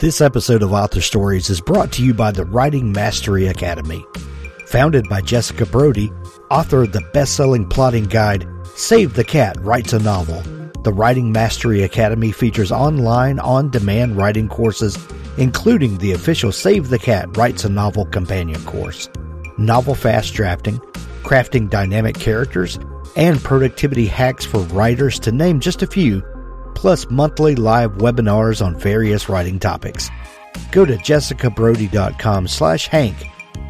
This episode of Author Stories is brought to you by the Writing Mastery Academy. Founded by Jessica Brody, author of the best selling plotting guide, Save the Cat Writes a Novel. The Writing Mastery Academy features online, on demand writing courses, including the official Save the Cat Writes a Novel companion course, novel fast drafting, crafting dynamic characters, and productivity hacks for writers, to name just a few plus monthly live webinars on various writing topics. Go to jessicabrody.com slash hank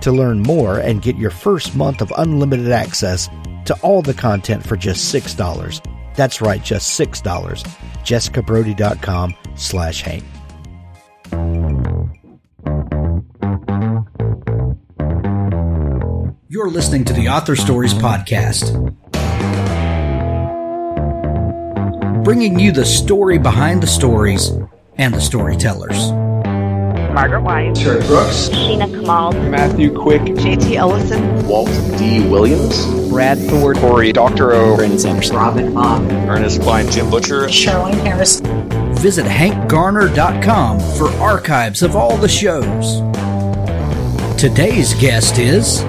to learn more and get your first month of unlimited access to all the content for just $6. That's right, just $6. jessicabrody.com slash hank. You're listening to the Author Stories Podcast bringing you the story behind the stories and the storytellers. Margaret White, Terry Brooks, Sheena Kamal, Matthew Quick, JT Ellison, Walt D. Williams, Brad Ford, Cory Doctorow, Brandon, Robin Mom, Ernest Cline, Jim Butcher, Sherwin Harris. Visit hankgarner.com for archives of all the shows. Today's guest is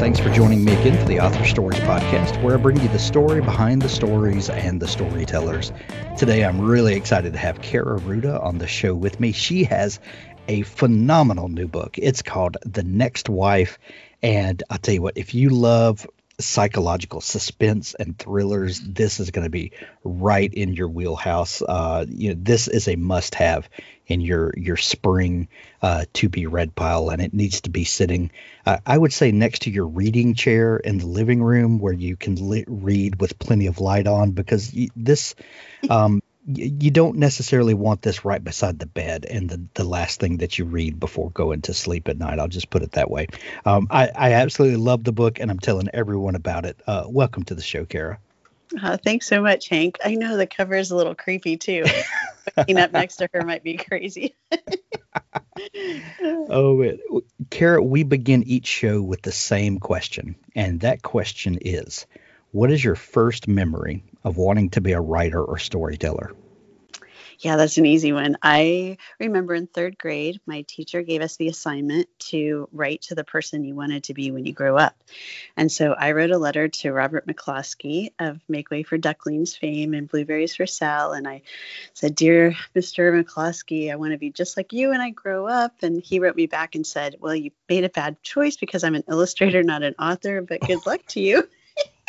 Thanks for joining me again for the Author Stories podcast, where I bring you the story behind the stories and the storytellers. Today, I'm really excited to have Kaira Rouda on the show with me. She has a phenomenal new book. It's called The Next Wife. And I'll tell you what, if you love psychological suspense and thrillers, this is going to be right in your wheelhouse. Uh, you know, this is a must-have in your your spring uh, to be read pile, and it needs to be sitting, uh, I would say, next to your reading chair in the living room where you can li- read with plenty of light on, because y- this. Um, you don't necessarily want this right beside the bed and the, the last thing that you read before going to sleep at night. I'll just put it that way. Um, I, I absolutely love the book and I'm telling everyone about it. Uh, welcome to the show, Kaira. Uh, thanks so much, Hank. I know the cover is a little creepy too. Waking up next to her might be crazy. oh, it, Kaira, we begin each show with the same question, and that question is, "What is your first memory of wanting to be a writer or storyteller?" Yeah, that's an easy one. I remember in third grade, my teacher gave us the assignment to write to the person you wanted to be when you grew up. And so I wrote a letter to Robert McCloskey of Make Way for Ducklings fame and Blueberries for Sal. And I said, Dear Mr. McCloskey, I want to be just like you when I grow up. And he wrote me back and said, Well, you made a bad choice because I'm an illustrator, not an author, but good luck to you.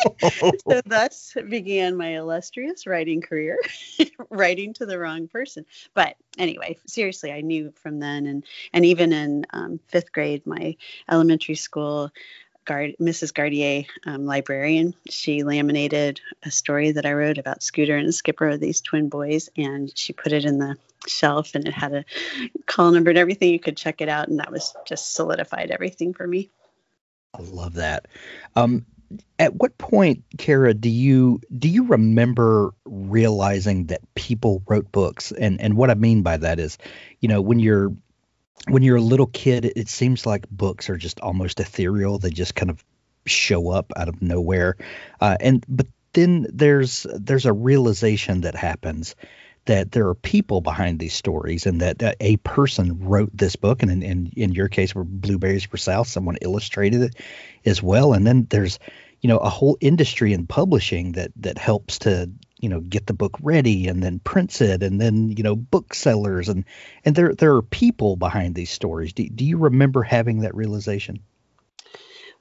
so thus began my illustrious writing career, writing to the wrong person. But anyway, seriously, I knew from then, and and even in um, fifth grade, my elementary school guard, Mrs. Gardier, um, librarian, she laminated a story that I wrote about Scooter and Skipper, these twin boys, and she put it in the shelf, and it had a call number and everything. You could check it out, and that was just solidified everything for me. I love that. Um, at what point, Kaira, do you do you remember realizing that people wrote books? And and what I mean by that is, you know, when you're when you're a little kid, it, seems like books are just almost ethereal. They just kind of show up out of nowhere. Uh, and but then there's there's a realization that happens that there are people behind these stories and that uh, a person wrote this book and in, in, in your case were Blueberries for Sal someone illustrated it as well. And then there's you know a whole industry in publishing that that helps to you know get the book ready and then prints it and then you know booksellers. And and there there are people behind these stories. Do, do you remember having that realization?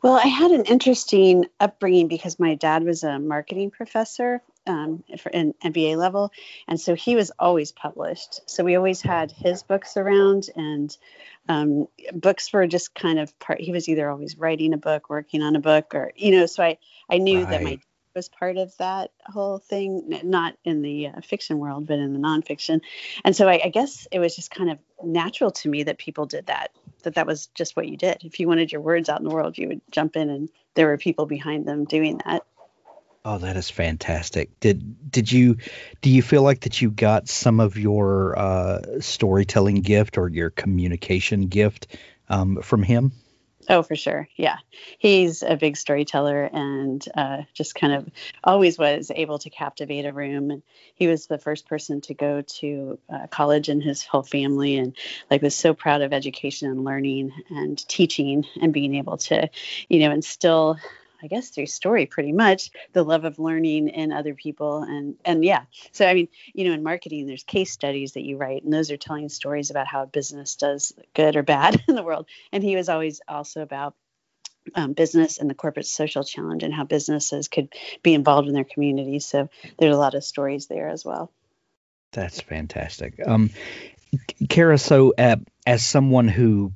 Well, I had an interesting upbringing because my dad was a marketing professor um, for an MBA level, and so he was always published. So we always had his books around, and um, books were just kind of part. He was either always writing a book, working on a book, or you know. So I I knew right. that my was part of that whole thing, not in the uh, fiction world, but in the nonfiction. And so I, I, guess it was just kind of natural to me that people did that, that that was just what you did. If you wanted your words out in the world, you would jump in and there were people behind them doing that. Oh, that is fantastic. Did did you do you feel like that you got some of your uh, storytelling gift or your communication gift um, from him? Oh, for sure. Yeah. He's a big storyteller and uh, just kind of always was able to captivate a room. And he was the first person to go to uh, college in his whole family and like was so proud of education and learning and teaching and being able to, you know, instill I guess through story pretty much the love of learning in other people and and yeah. So I mean you know in marketing there's case studies that you write and those are telling stories about how business does good or bad in the world. And he was always also about um, business and the corporate social challenge and how businesses could be involved in their communities so there's a lot of stories there as well. That's fantastic. Um Kaira so uh, as someone who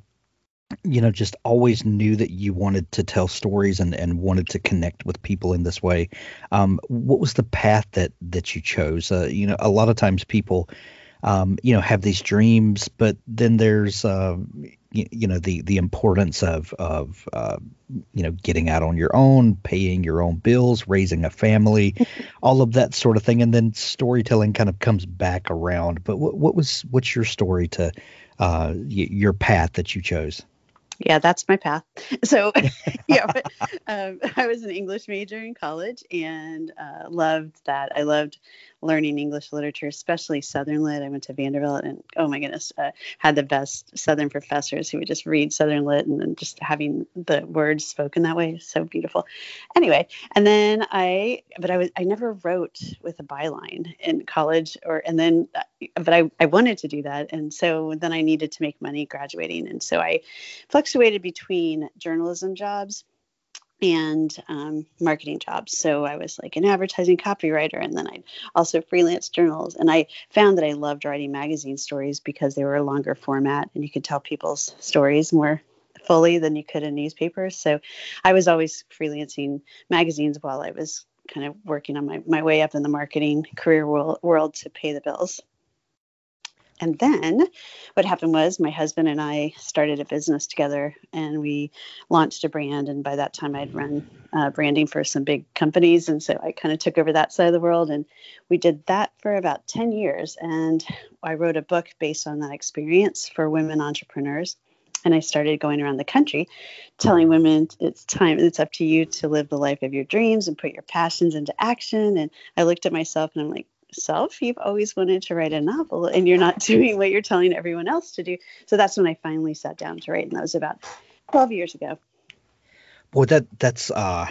you know just always knew that you wanted to tell stories and and wanted to connect with people in this way. Um, what was the path that that you chose? Uh, you know a lot of times people um, you know have these dreams but then there's uh, you, you, know the the importance of of uh, you know getting out on your own paying your own bills raising a family all of that sort of thing and then storytelling kind of comes back around. But what, what was what's your story to uh, y- your path that you chose yeah, that's my path. So, yeah, um, I was an English major in college and uh, loved that. I loved learning English literature, especially Southern Lit. I went to Vanderbilt and oh my goodness, uh, had the best Southern professors who would just read Southern Lit and then just having the words spoken that way so beautiful. Anyway, and then I, but I was I never wrote with a byline in college or and then, uh, but I I wanted to do that and so then I needed to make money graduating and so I fluctuated between journalism jobs and um, marketing jobs. So I was like an advertising copywriter, and then I also freelance journals. And I found that I loved writing magazine stories because they were a longer format, and you could tell people's stories more fully than you could in newspapers. So I was always freelancing magazines while I was kind of working on my, my way up in the marketing career world, world to pay the bills. And then what happened was my husband and I started a business together and we launched a brand. And by that time, I'd run uh, branding for some big companies. And so I kind of took over that side of the world. And we did that for about 10 years. And I wrote a book based on that experience for women entrepreneurs. And I started going around the country telling women it's time, it's up to you to live the life of your dreams and put your passions into action. And I looked at myself and I'm like, self. You've always wanted to write a novel and you're not doing what you're telling everyone else to do. So that's when I finally sat down to write. And that was about 12 years ago. Boy, that that's uh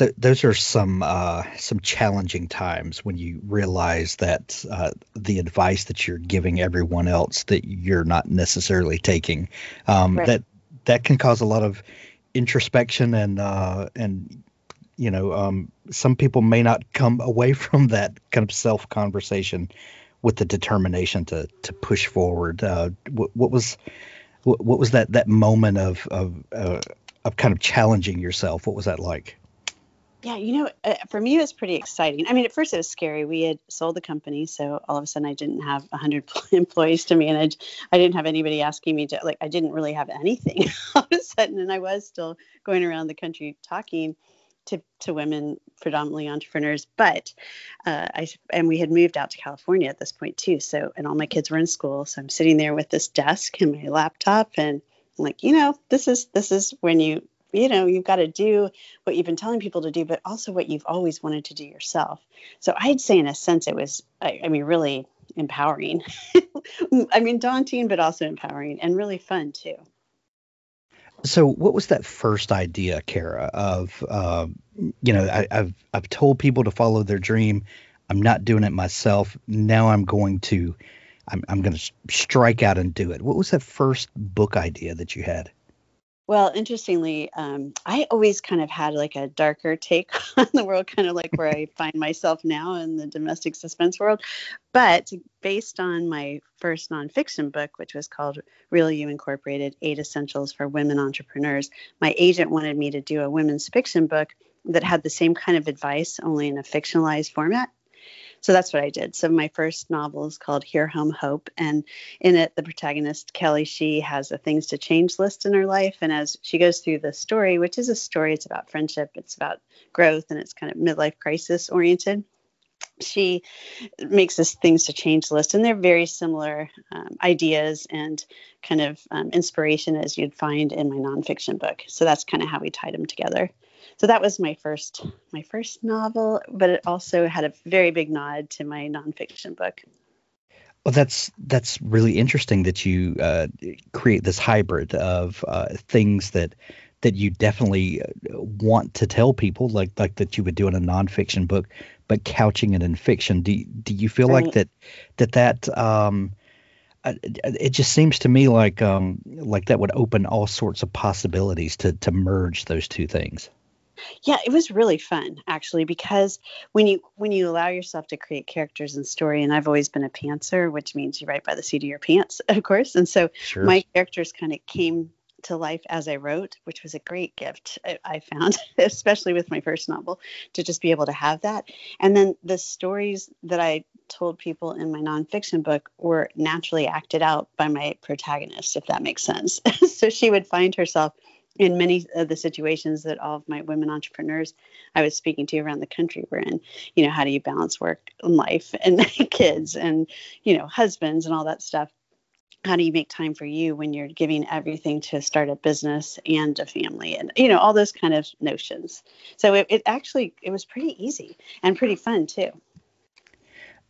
th- those are some uh, some challenging times when you realize that uh, the advice that you're giving everyone else that you're not necessarily taking um, right. that that can cause a lot of introspection and uh, and you know, um, some people may not come away from that kind of self conversation with the determination to to push forward. Uh, what, what, was what, what, was that that moment of of uh, of kind of challenging yourself? What was that like? Yeah, you know, uh, for me, it was pretty exciting. I mean, at first it was scary. We had sold the company, so all of a sudden I didn't have 100 employees to manage. I didn't have anybody asking me to, like, I didn't really have anything all of a sudden. And I was still going around the country talking to, to women, predominantly entrepreneurs. But uh, I and we had moved out to California at this point too. So and all my kids were in school. So I'm sitting there with this desk and my laptop, and I'm like, you know, this is this is when you you know you've got to do what you've been telling people to do, but also what you've always wanted to do yourself. So I'd say in a sense it was, I, I mean, really empowering. I mean, daunting, but also empowering and really fun too. So, what was that first idea, Kaira? Of uh, you know, I, have I've told people to follow their dream. I'm not doing it myself. Now I'm going to, I'm I'm going to strike out and do it. What was that first book idea that you had? Well, interestingly, um, I always kind of had like a darker take on the world, kind of like where I find myself now in the domestic suspense world. But based on my first nonfiction book, which was called Real You Incorporated Eight Essentials for Women Entrepreneurs, my agent wanted me to do a women's fiction book that had the same kind of advice, only in a fictionalized format so that's what I did. So my first novel is called Here Home Hope, and in it, the protagonist Kelly she has a things to change list in her life, and as she goes through the story, which is a story, it's about friendship, it's about growth, and it's kind of midlife crisis oriented. she makes this things to change list and they're very similar um, ideas and kind of um, inspiration as you'd find in my nonfiction book so that's kind of how we tied them together so that was my first my first novel but it also had a very big nod to my nonfiction book well, that's that's really interesting that you uh, create this hybrid of uh, things that that you definitely uh, want to tell people, like like that you would do in a nonfiction book, but couching it in fiction. Do do you feel right. like that that that um, uh, it just seems to me like um, like that would open all sorts of possibilities to to merge those two things. Yeah, it was really fun actually because when you when you allow yourself to create characters and story, and I've always been a pantser, which means you write by the seat of your pants, of course. And so sure. my characters kind of came to life as I wrote, which was a great gift I, I found, especially with my first novel, to just be able to have that. And then the stories that I told people in my nonfiction book were naturally acted out by my protagonist, if that makes sense. so she would find herself in many of the situations that all of my women entrepreneurs I was speaking to around the country were in. You know, how do you balance work and life and kids and, you know, husbands and all that stuff? how do you make time for you when you're giving everything to start a business and a family and you know all those kind of notions so it, it actually it was pretty easy and pretty fun too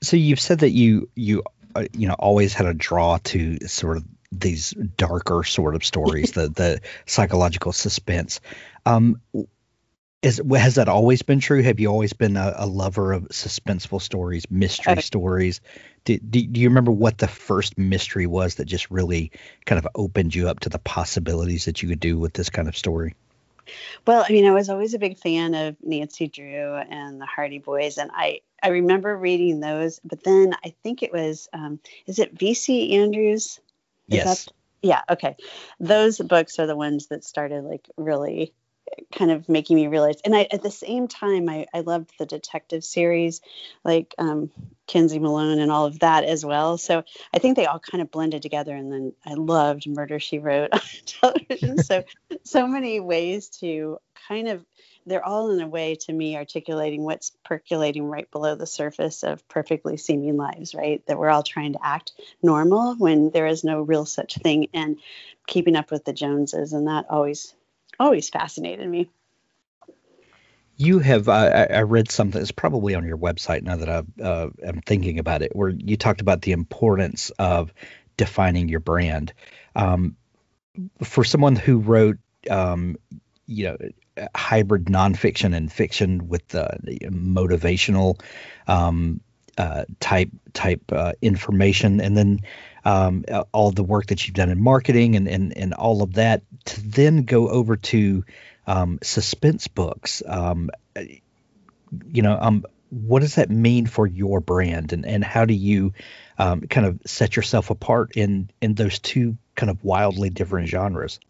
so you've said that you you uh, you know always had a draw to sort of these darker sort of stories the the psychological suspense um is has that always been true? Have you always been a, a lover of suspenseful stories, mystery uh, stories? Do, do, do, you remember what the first mystery was that just really kind of opened you up to the possibilities that you could do with this kind of story? Well, I mean, I was always a big fan of Nancy Drew and the Hardy Boys, and I I remember reading those. But then I think it was um, is it V.C. Andrews? Yes. That, yeah. Okay. Those books are the ones that started like really kind of making me realize and I at the same time I, I loved the detective series like um, Kinsey Millhone and all of that as well. So I think they all kind of blended together and then I loved Murder She Wrote on television. so so many ways to kind of they're all in a way to me articulating what's percolating right below the surface of perfectly seeming lives, right? That we're all trying to act normal when there is no real such thing and keeping up with the Joneses and that always always fascinated me. You have, uh, I read something, it's probably on your website now that I uh, am thinking about it, where you talked about the importance of defining your brand. Um, for someone who wrote, um, you know, hybrid nonfiction and fiction with the, motivational um, uh, type type uh, information, and then um, all the work that you've done in marketing and, and, and all of that to then go over to um, suspense books. Um, you know, um, what does that mean for your brand and, and how do you um, kind of set yourself apart in, in those two kind of wildly different genres?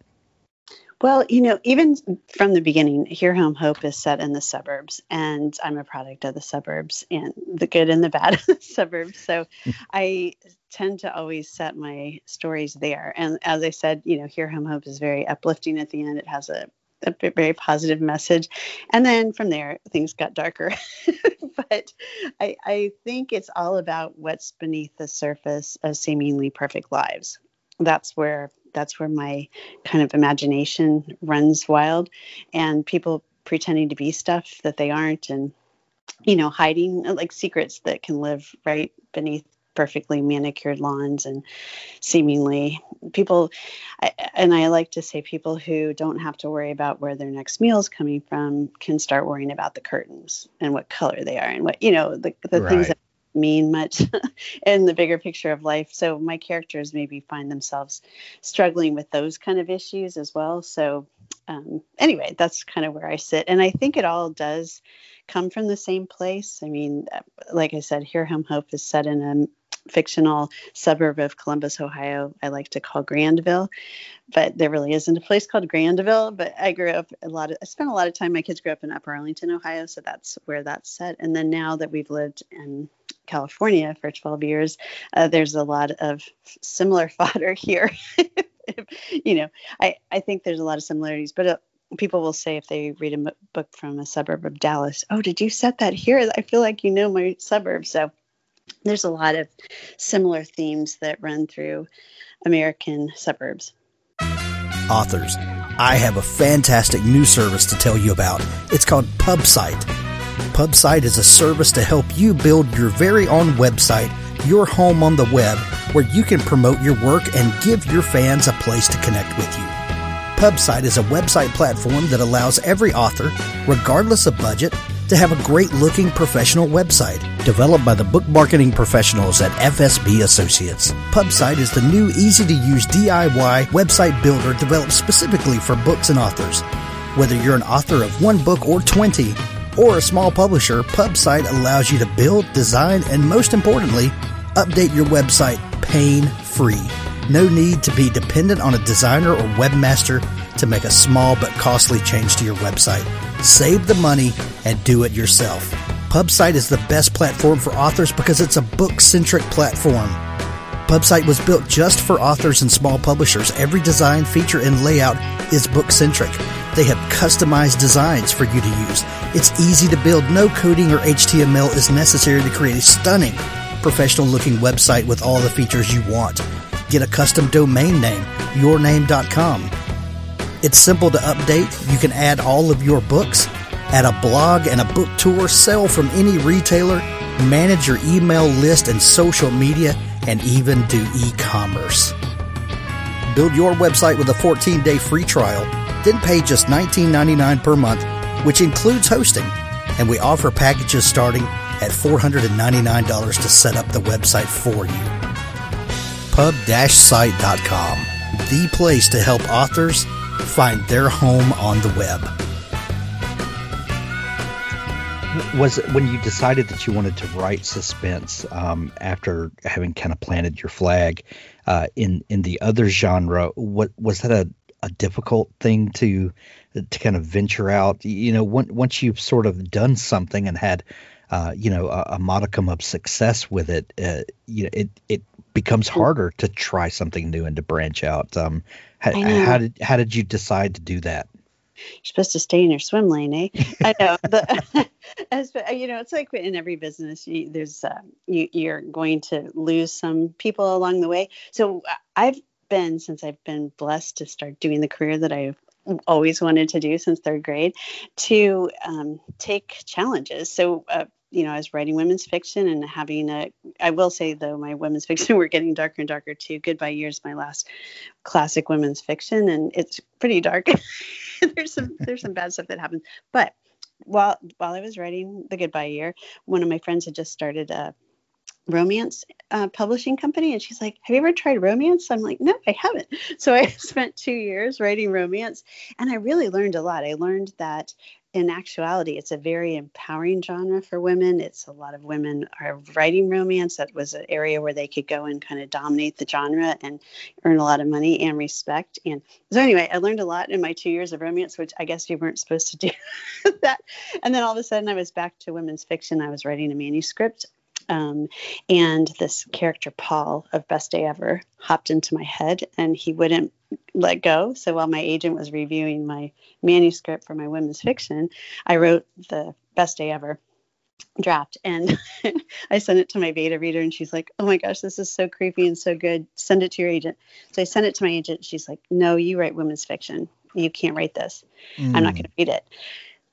Well, you know, even from the beginning, Here Home Hope is set in the suburbs, and I'm a product of the suburbs and the good and the bad the suburbs. So I tend to always set my stories there. And as I said, you know, Here Home Hope is very uplifting at the end. It has a, a very positive message. And then from there, things got darker. but I, I think it's all about what's beneath the surface of seemingly perfect lives. That's where that's where my kind of imagination runs wild and people pretending to be stuff that they aren't and you know hiding uh, like secrets that can live right beneath perfectly manicured lawns and seemingly people I, and i like to say people who don't have to worry about where their next meal is coming from can start worrying about the curtains and what color they are and what you know the, the right. things that mean much in the bigger picture of life. So my characters maybe find themselves struggling with those kind of issues as well. So um, anyway, that's kind of where I sit. And I think it all does come from the same place. I mean, like I said, Here Home Hope is set in a fictional suburb of Columbus, Ohio, I like to call Grandville, but there really isn't a place called Grandville. But I grew up a lot of, I spent a lot of time, my kids grew up in Upper Arlington, Ohio, so that's where that's set. And then now that we've lived in California for 12 years, uh, there's a lot of similar fodder here. you know, I, I think there's a lot of similarities, but uh, people will say if they read a m- book from a suburb of Dallas, "Oh, did you set that here?" I feel like you know my suburb. So there's a lot of similar themes that run through American suburbs. Authors, I have a fantastic new service to tell you about. It's called PubSite. PubSite is a service to help you build your very own website, your home on the web, where you can promote your work and give your fans a place to connect with you. PubSite is a website platform that allows every author, regardless of budget, to have a great looking professional website developed by the book marketing professionals at FSB Associates. PubSite is the new easy to use DIY website builder developed specifically for books and authors. Whether you're an author of one book or 20, or a small publisher, PubSite allows you to build, design, and most importantly, update your website pain free. No need to be dependent on a designer or webmaster to make a small but costly change to your website. Save the money and do it yourself. PubSite is the best platform for authors because it's a book centric platform. PubSite was built just for authors and small publishers. Every design, feature, and layout is book centric. They have customized designs for you to use. It's easy to build. No coding or HTML is necessary to create a stunning, professional looking website with all the features you want. Get a custom domain name, yourname.com. It's simple to update. You can add all of your books, add a blog and a book tour, sell from any retailer, manage your email list and social media, and even do e commerce. Build your website with a 14 day free trial, then pay just $19.99 per month, which includes hosting. And we offer packages starting at $499 to set up the website for you pub-site.com, the place to help authors find their home on the web. Was it when you decided that you wanted to write suspense um, after having kind of planted your flag uh, in in the other genre? What was that a, a difficult thing to to kind of venture out? You know, once you've sort of done something and had uh, you know a, a, modicum of success with it, uh, you know, it it becomes harder to try something new and to branch out. Um, how, how, did how did you decide to do that? You're supposed to stay in your swim lane, eh? I know. The, as, you know, it's like in every business, you, there's uh, you, you're going to lose some people along the way. So uh, I've been since I've been blessed to start doing the career that I've always wanted to do since third grade to um, take challenges. So uh, you know, I was writing women's fiction and having a, I will say though, my women's fiction were getting darker and darker too. Goodbye Years, my last classic women's fiction, and it's pretty dark. there's some, there's some bad stuff that happens. But while, while I was writing The Goodbye Year, one of my friends had just started a romance uh, publishing company and she's like have you ever tried romance i'm like no i haven't so i spent two years writing romance and i really learned a lot i learned that in actuality, it's a very empowering genre for women. It's a lot of women are writing romance. That was an area where they could go and kind of dominate the genre and earn a lot of money and respect. And so, anyway, I learned a lot in my two years of romance, which I guess you weren't supposed to do that. And then all of a sudden, I was back to women's fiction. I was writing a manuscript um, and this character, Paul of Best Day Ever, hopped into my head and he wouldn't let go. So while my agent was reviewing my manuscript for my women's fiction, I wrote the Best Day Ever draft and I sent it to my beta reader and she's like, "Oh my gosh, this is so creepy and so good. Send it to your agent." So I sent it to my agent. She's like, "No, you write women's fiction. You can't write this. Mm. I'm not going to read it."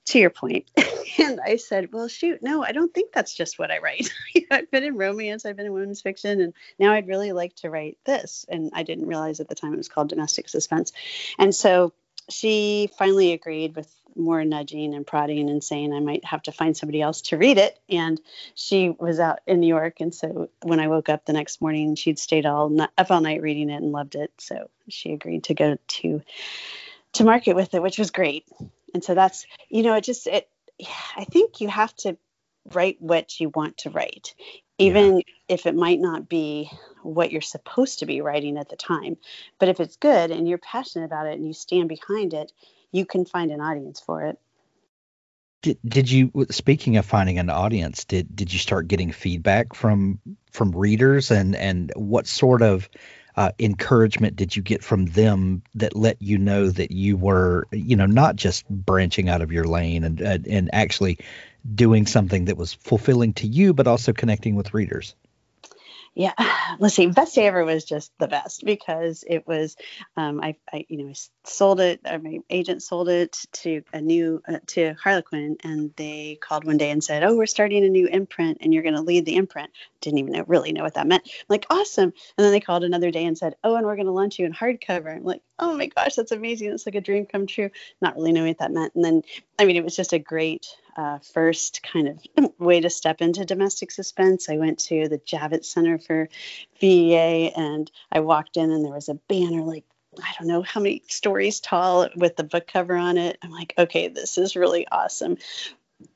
To your point. and I said, well, shoot, no, I don't think that's just what I write. I've been in romance, I've been in women's fiction, and now I'd really like to write this. And I didn't realize at the time it was called domestic suspense. And so she finally agreed with more nudging and prodding and saying I might have to find somebody else to read it. And she was out in New York. And so when I woke up the next morning, she'd stayed all up all night reading it and loved it. So she agreed to go to to market with it, which was great and so that's you know it just it i think you have to write what you want to write even yeah. if it might not be what you're supposed to be writing at the time. But if it's good and you're passionate about it and you stand behind it you can find an audience for it. Did, did you speaking of finding an audience did did you start getting feedback from from readers? And and what sort of uh, encouragement did you get from them that let you know that you were, you know, not just branching out of your lane and and, actually doing something that was fulfilling to you, but also connecting with readers? Yeah, let's see. Best day ever was just the best because it was, um, I, I, you know, I sold it. Or my agent sold it to a new uh, to Harlequin, and they called one day and said, "Oh, we're starting a new imprint, and you're going to lead the imprint." Didn't even know, really know what that meant. I'm like, awesome. And then they called another day and said, "Oh, and we're going to launch you in hardcover." I'm like, oh my gosh, that's amazing. It's like a dream come true. Not really knowing what that meant. And then, I mean, it was just a great uh, first kind of way to step into domestic suspense. I went to the Javits Center for BEA and I walked in and there was a banner like I don't know how many stories tall with the book cover on it. I'm like, okay, this is really awesome.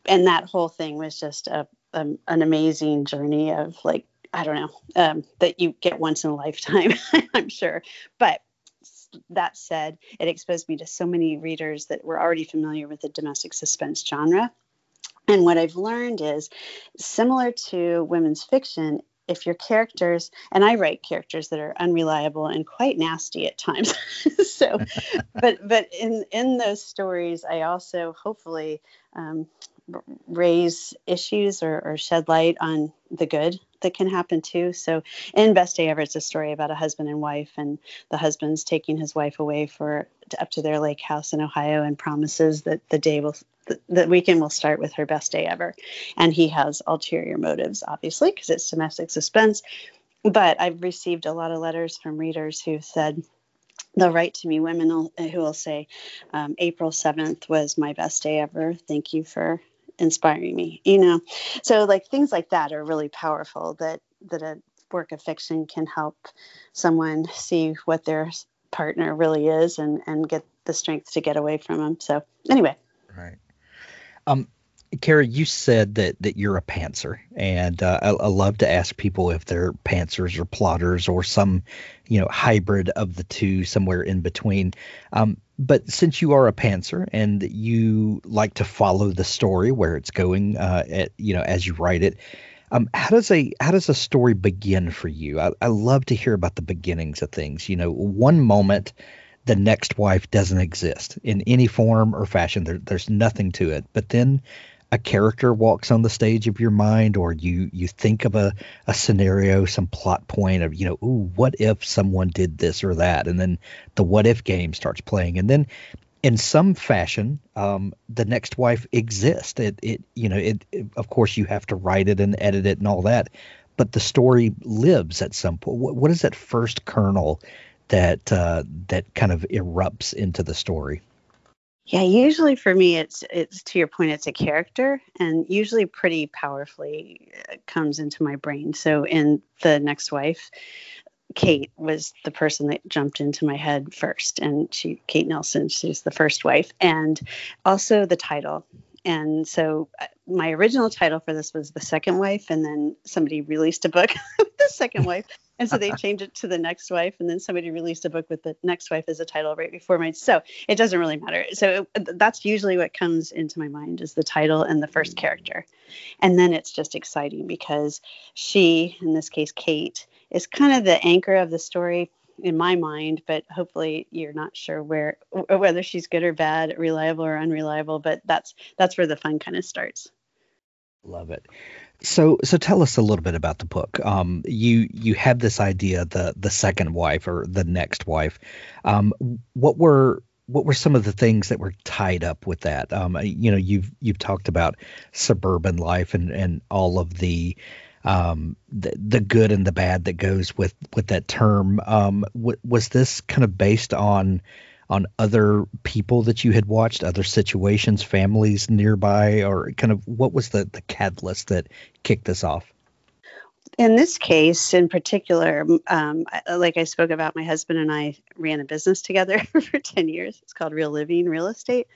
And that whole thing was just a, a an amazing journey of like, I don't know, um, that you get once in a lifetime, I'm sure. But that said, it exposed me to so many readers that were already familiar with the domestic suspense genre. And what I've learned is similar to women's fiction, if your characters, and I write characters that are unreliable and quite nasty at times. so, but but in in those stories, I also hopefully um, raise issues or, or shed light on the good that can happen too. So in Best Day Ever, it's a story about a husband and wife, and the husband's taking his wife away for up to their lake house in Ohio and promises that the day will the weekend will start with her best day ever. And he has ulterior motives, obviously, because it's domestic suspense. But I've received a lot of letters from readers who said, they'll write to me women who will say um, april 7th was my best day ever thank you for inspiring me you know? So like things like that are really powerful that that a work of fiction can help someone see what their partner really is and and get the strength to get away from them so anyway. Right. Um Kaira, you said that that you're a pantser, and uh, I, I, love to ask people if they're pantsers or plotters or some, you know, hybrid of the two, somewhere in between. Um, but since you are a pantser and you like to follow the story where it's going, uh, at, you know, as you write it, um, how does a how does a story begin for you? I, I love to hear about the beginnings of things. You know, one moment the next wife doesn't exist in any form or fashion. There, there's nothing to it. But then a character walks on the stage of your mind or you you think of a, a scenario some plot point of you know ooh what if someone did this or that? And then the what if game starts playing. And then in some fashion um, the next wife exists. It it you know it, it, of course you have to write it and edit it and all that but the story lives at some point what, what is that first kernel that uh, that kind of erupts into the story yeah, usually for me, it's it's to your point, it's a character, and usually pretty powerfully uh, comes into my brain. So in the next wife, Kate was the person that jumped into my head first, and she Kate Nelson, she's the first wife, and also the title. And so uh, my original title for this was the second wife, and then somebody released a book the second wife, and so they changed it to the next wife and then somebody released a book with the next wife as a title right before mine. So it doesn't really matter. So it, that's usually what comes into my mind is the title and the first character. And then it's just exciting because she in this case kate is kind of the anchor of the story in my mind but hopefully you're not sure where whether she's good or bad reliable or unreliable but that's that's where the fun kind of starts. Love it so, so tell us a little bit about the book. Um, you you had this idea, the the second wife or the next wife. Um, what were what were some of the things that were tied up with that? Um, you know, you've you've talked about suburban life and and all of the um, the, the good and the bad that goes with with that term. Um, w- was this kind of based on on other people that you had watched, other situations, families nearby, or kind of what was the the catalyst that kicked this off? In this case, in particular, um, like I spoke about, my husband and I ran a business together for 10 years. It's called Real Living Real Estate.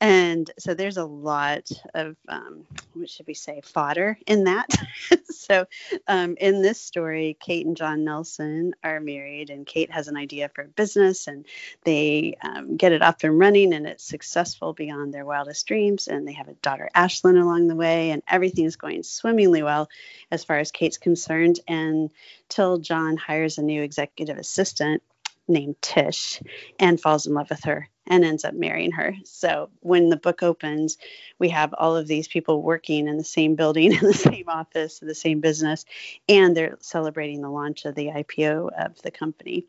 And so there's a lot of, um, what should we say, fodder in that. so um, in this story, Kate and John Nelson are married, and Kate has an idea for a business, and they um, get it up and running, and it's successful beyond their wildest dreams. And they have a daughter, Ashlyn, along the way, and everything is going swimmingly well as far as Kate's concerned until John hires a new executive assistant named Tish and falls in love with her and ends up marrying her. So when the book opens, we have all of these people working in the same building, in the same office, in the same business, and they're celebrating the launch of the IPO of the company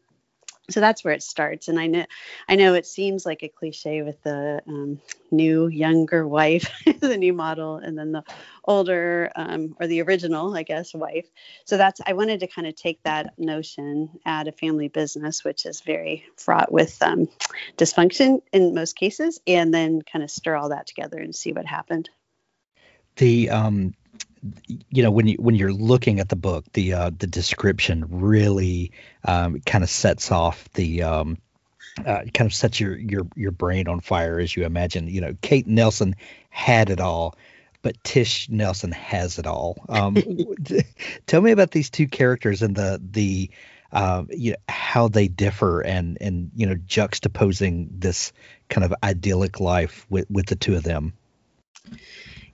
so that's where it starts. And i know i know it seems like a cliche with the um, new younger wife the new model and then the older um, or the original i guess wife. So that's i wanted to kind of take that notion at a family business which is very fraught with um, dysfunction in most cases and then kind of stir all that together and see what happened. The um you know when you when you're looking at the book the uh, the description really um, kind of sets off the um, uh, kind of sets your your your brain on fire as you imagine. You know Kate Nelson had it all but Tish Nelson has it all. Um, tell me about these two characters and the the uh, you know how they differ and and you know juxtaposing this kind of idyllic life with with the two of them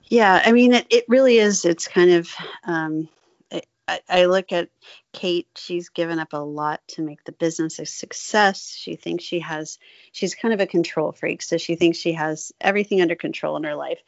yeah, I mean, it, it really is. It's kind of, um, I, I look at Kate, she's given up a lot to make the business a success. She thinks she has, she's kind of a control freak. So she thinks she has everything under control in her life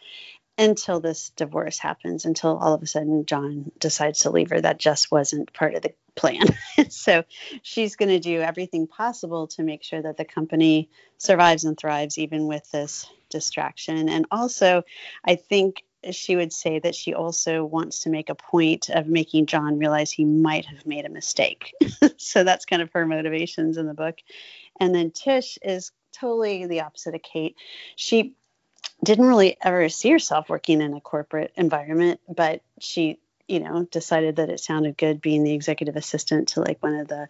until this divorce happens, until all of a sudden John decides to leave her. That just wasn't part of the plan. so she's going to do everything possible to make sure that the company survives and thrives, even with this distraction. And also, I think she would say that she also wants to make a point of making John realize he might have made a mistake. so that's kind of her motivations in the book. And then Tish is totally the opposite of Kate. She didn't really ever see herself working in a corporate environment, but she you know decided that it sounded good being the executive assistant to like one of the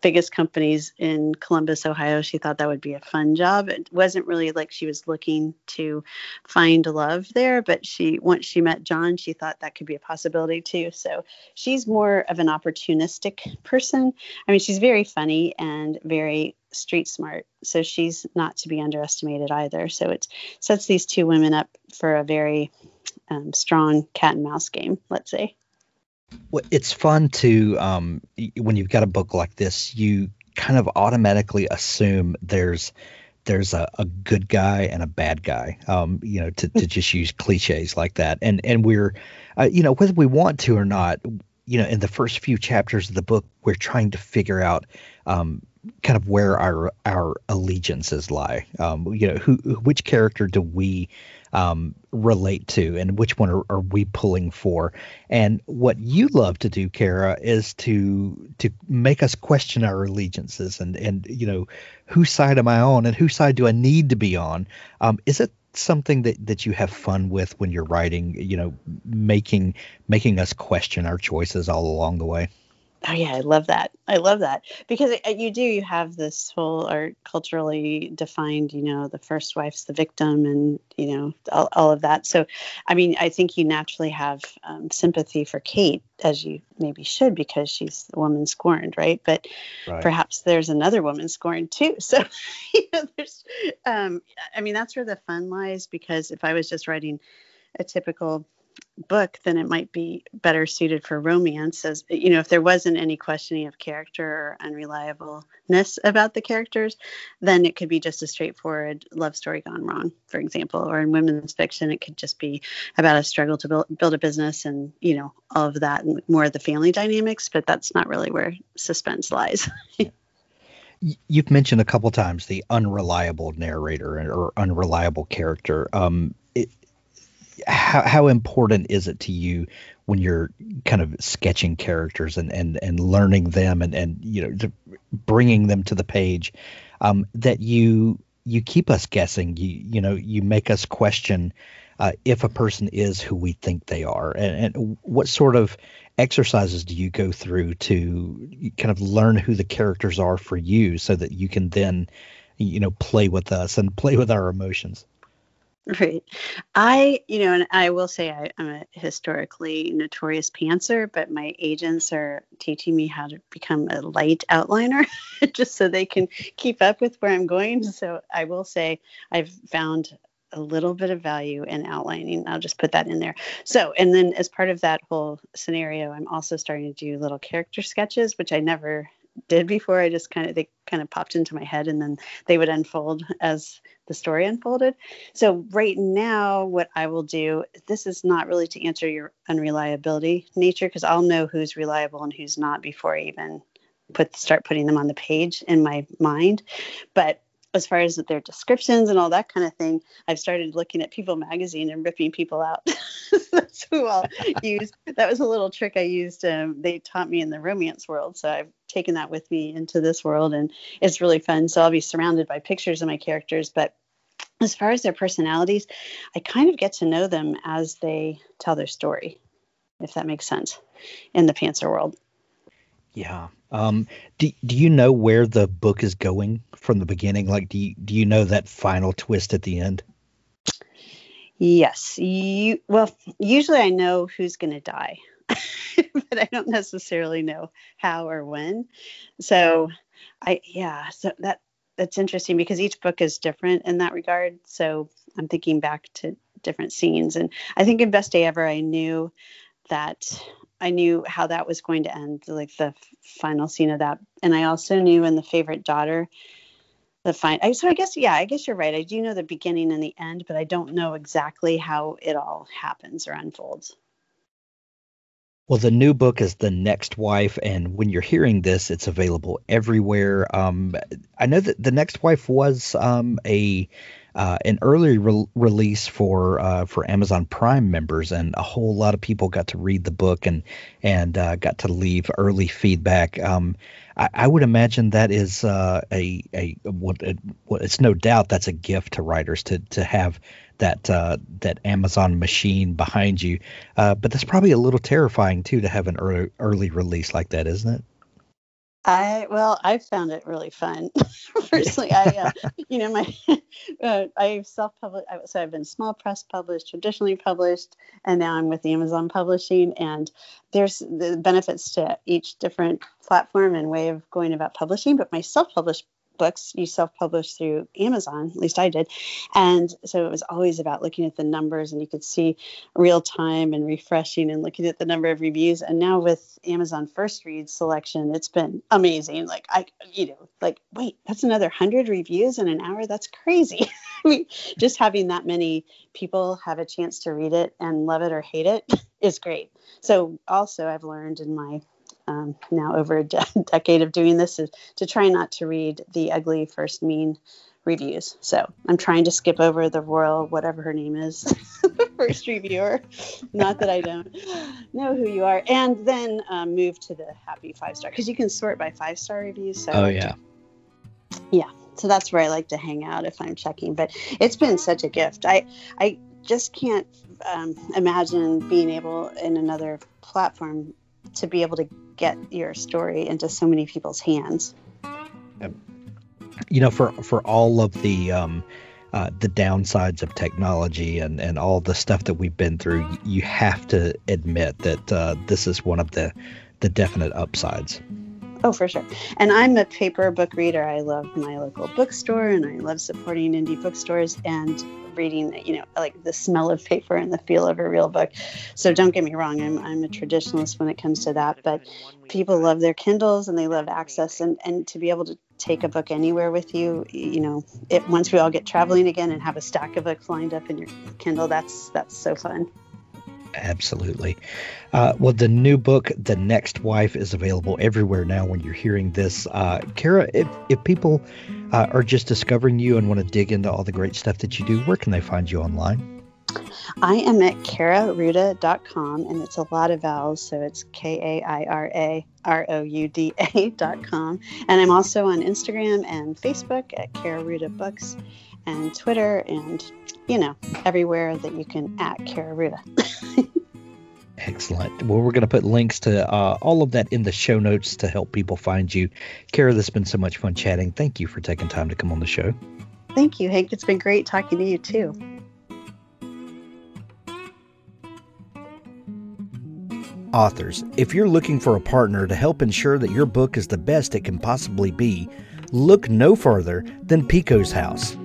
biggest companies in Columbus, Ohio. She thought that would be a fun job. It wasn't really like she was looking to find love there, but she once she met John, she thought that could be a possibility too. So she's more of an opportunistic person. I mean, she's very funny and very street smart. So she's not to be underestimated either. So it sets these two women up for a very um, strong cat and mouse game, let's say. It's fun to um, when you've got a book like this, you kind of automatically assume there's there's a, a good guy and a bad guy. Um, you know, to, to just use cliches like that, and and we're, uh, you know, whether we want to or not, you know, in the first few chapters of the book, we're trying to figure out um, kind of where our our allegiances lie. Um, you know, who which character do we um, relate to and which one are, are, we pulling for. And what you love to do Kaira is to to make us question our allegiances and and you know whose side am i on and whose side do i need to be on? Um, is it something that that you have fun with when you're writing you know making making us question our choices all along the way Oh yeah, I love that. I love that because it, you do. You have this whole art culturally defined. You know, the first wife's the victim, and you know all, all of that. So, I mean, I think you naturally have um, sympathy for Kate, as you maybe should, because she's the woman scorned, right? But right. perhaps there's another woman scorned too. So, you know, there's. Um, I mean, that's where the fun lies. Because if I was just writing a typical book, then it might be better suited for romance. As you know, if there wasn't any questioning of character or unreliableness about the characters, then it could be just a straightforward love story gone wrong, for example. Or in women's fiction, it could just be about a struggle to build, build a business and you know all of that and more of the family dynamics. But that's not really where suspense lies. You've mentioned a couple times the unreliable narrator or unreliable character. Um, how, how important is it to you when you're kind of sketching characters and and and learning them and and you know bringing them to the page um, that you you keep us guessing? You you know you make us question uh, if a person is who we think they are. And, and what sort of exercises do you go through to kind of learn who the characters are for you so that you can then you know play with us and play with our emotions Right. I, you know, and I will say I, am a historically notorious pantser, but my agents are teaching me how to become a light outliner just so they can keep up with where I'm going. So I will say I've found a little bit of value in outlining. I'll just put that in there. So, and then as part of that whole scenario, I'm also starting to do little character sketches, which I never did before. I just kind of they kind of popped into my head and then they would unfold as the story unfolded. So right now what I will do this is not really to answer your unreliability nature because I'll know who's reliable and who's not before I even put start putting them on the page in my mind. But as far as their descriptions and all that kind of thing, I've started looking at People magazine and ripping people out. That's who I'll use. That was a little trick I used. Um, they taught me in the romance world, so I've taken that with me into this world, and it's really fun. So I'll be surrounded by pictures of my characters, but as far as their personalities, I kind of get to know them as they tell their story, if that makes sense, in the Pantser world. Yeah. Um, do, do you know where the book is going from the beginning? Like, do you, do you know that final twist at the end? Yes. You, well, usually I know who's going to die, but I don't necessarily know how or when. So, I yeah. So that that's interesting because each book is different in that regard. So I'm thinking back to different scenes, and I think in Best Day Ever, I knew that I knew how that was going to end, like the final scene of that. And I also knew in the favorite daughter, the fine. So I guess yeah, I guess you're right. I do know the beginning and the end, but I don't know exactly how it all happens or unfolds. Well, the new book is The Next Wife, and when you're hearing this, it's available everywhere. Um, I know that The Next Wife was um, a uh, an early re- release for uh, for Amazon Prime members, and a whole lot of people got to read the book and and uh, got to leave early feedback. Um, I, I, would imagine that is uh, a a what, it's no doubt that's a gift to writers to to have that uh, that Amazon machine behind you. Uh, but that's probably a little terrifying too to have an early early release like that, isn't it? I well, I found it really fun. Personally, I uh, you know my uh, I self published. So I've been small press published, traditionally published, and now I'm with Amazon Publishing. And there's the benefits to each different platform and way of going about publishing. But my self published books you self-publish through Amazon, at least I did. And so it was always about looking at the numbers and you could see real time and refreshing and looking at the number of reviews. And now with Amazon first read selection, it's been amazing. Like I you know, like wait, that's another 100 reviews in an hour. That's crazy. I mean, just having that many people have a chance to read it and love it or hate it is great. So also I've learned in my um, now over a de- decade of doing this is to try not to read the ugly first mean reviews. So I'm trying to skip over the royal, whatever her name is, first reviewer. Not that I don't know who you are, and then um, move to the happy five star because you can sort by five star reviews. So oh yeah, yeah. So that's where I like to hang out if I'm checking. But it's been such a gift. I I just can't um, imagine being able in another platform to be able to get your story into so many people's hands. You know, for for all of the um, uh, the downsides of technology and and all the stuff that we've been through, you have to admit that uh, this is one of the the definite upsides. Oh, for sure. And I'm a paper book reader. I love my local bookstore and I love supporting indie bookstores and reading, you know, like the smell of paper and the feel of a real book. So don't get me wrong, I'm, I'm a traditionalist when it comes to that. But people love their Kindles and they love access and, and to be able to take a book anywhere with you, you know, it, once we all get traveling again and have a stack of books lined up in your Kindle, that's that's so fun. Absolutely. Uh, well, the new book, The Next Wife, is available everywhere now when you're hearing this. Uh, Kaira, if, if people uh, are just discovering you and want to dig into all the great stuff that you do, where can they find you online? I am at kairarouda.com, and it's a lot of vowels, so it's K A I R A R O U D A.com. And I'm also on Instagram and Facebook at Kaira Books and Twitter and, you know, everywhere that you can at Kaira Rouda. Excellent. Well, we're going to put links to uh, all of that in the show notes to help people find you. Kaira, this has been so much fun chatting. Thank you for taking time to come on the show. Thank you, Hank. It's been great talking to you, too. Authors, if you're looking for a partner to help ensure that your book is the best it can possibly be, look no further than Pikko's House.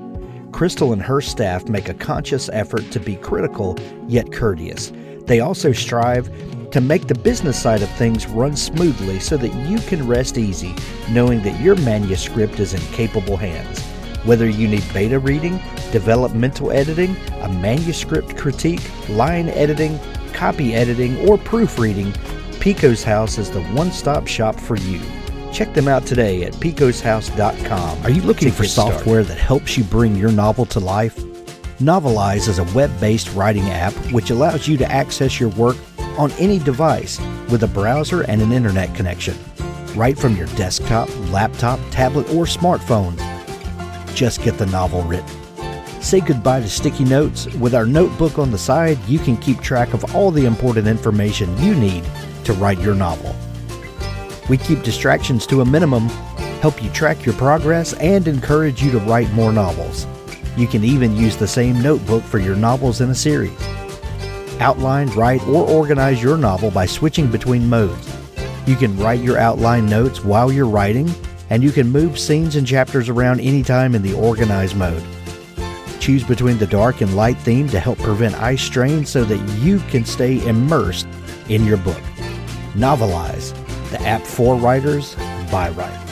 Crystal and her staff make a conscious effort to be critical yet courteous. They also strive to make the business side of things run smoothly so that you can rest easy knowing that your manuscript is in capable hands. Whether you need beta reading, developmental editing, a manuscript critique, line editing, copy editing, or proofreading, Pikko's House is the one stop shop for you. Check them out today at pikkoshouse.com. Are you looking for software that helps you bring your novel to life? Novelize is a web based writing app which allows you to access your work on any device with a browser and an internet connection. Right from your desktop, laptop, tablet, or smartphone. Just get the novel written. Say goodbye to sticky notes. With our notebook on the side, you can keep track of all the important information you need to write your novel. We keep distractions to a minimum, help you track your progress, and encourage you to write more novels. You can even use the same notebook for your novels in a series. Outline, write, or organize your novel by switching between modes. You can write your outline notes while you're writing, and you can move scenes and chapters around anytime in the organize mode. Choose between the dark and light theme to help prevent eye strain so that you can stay immersed in your book. Novelize, the app for writers by writers.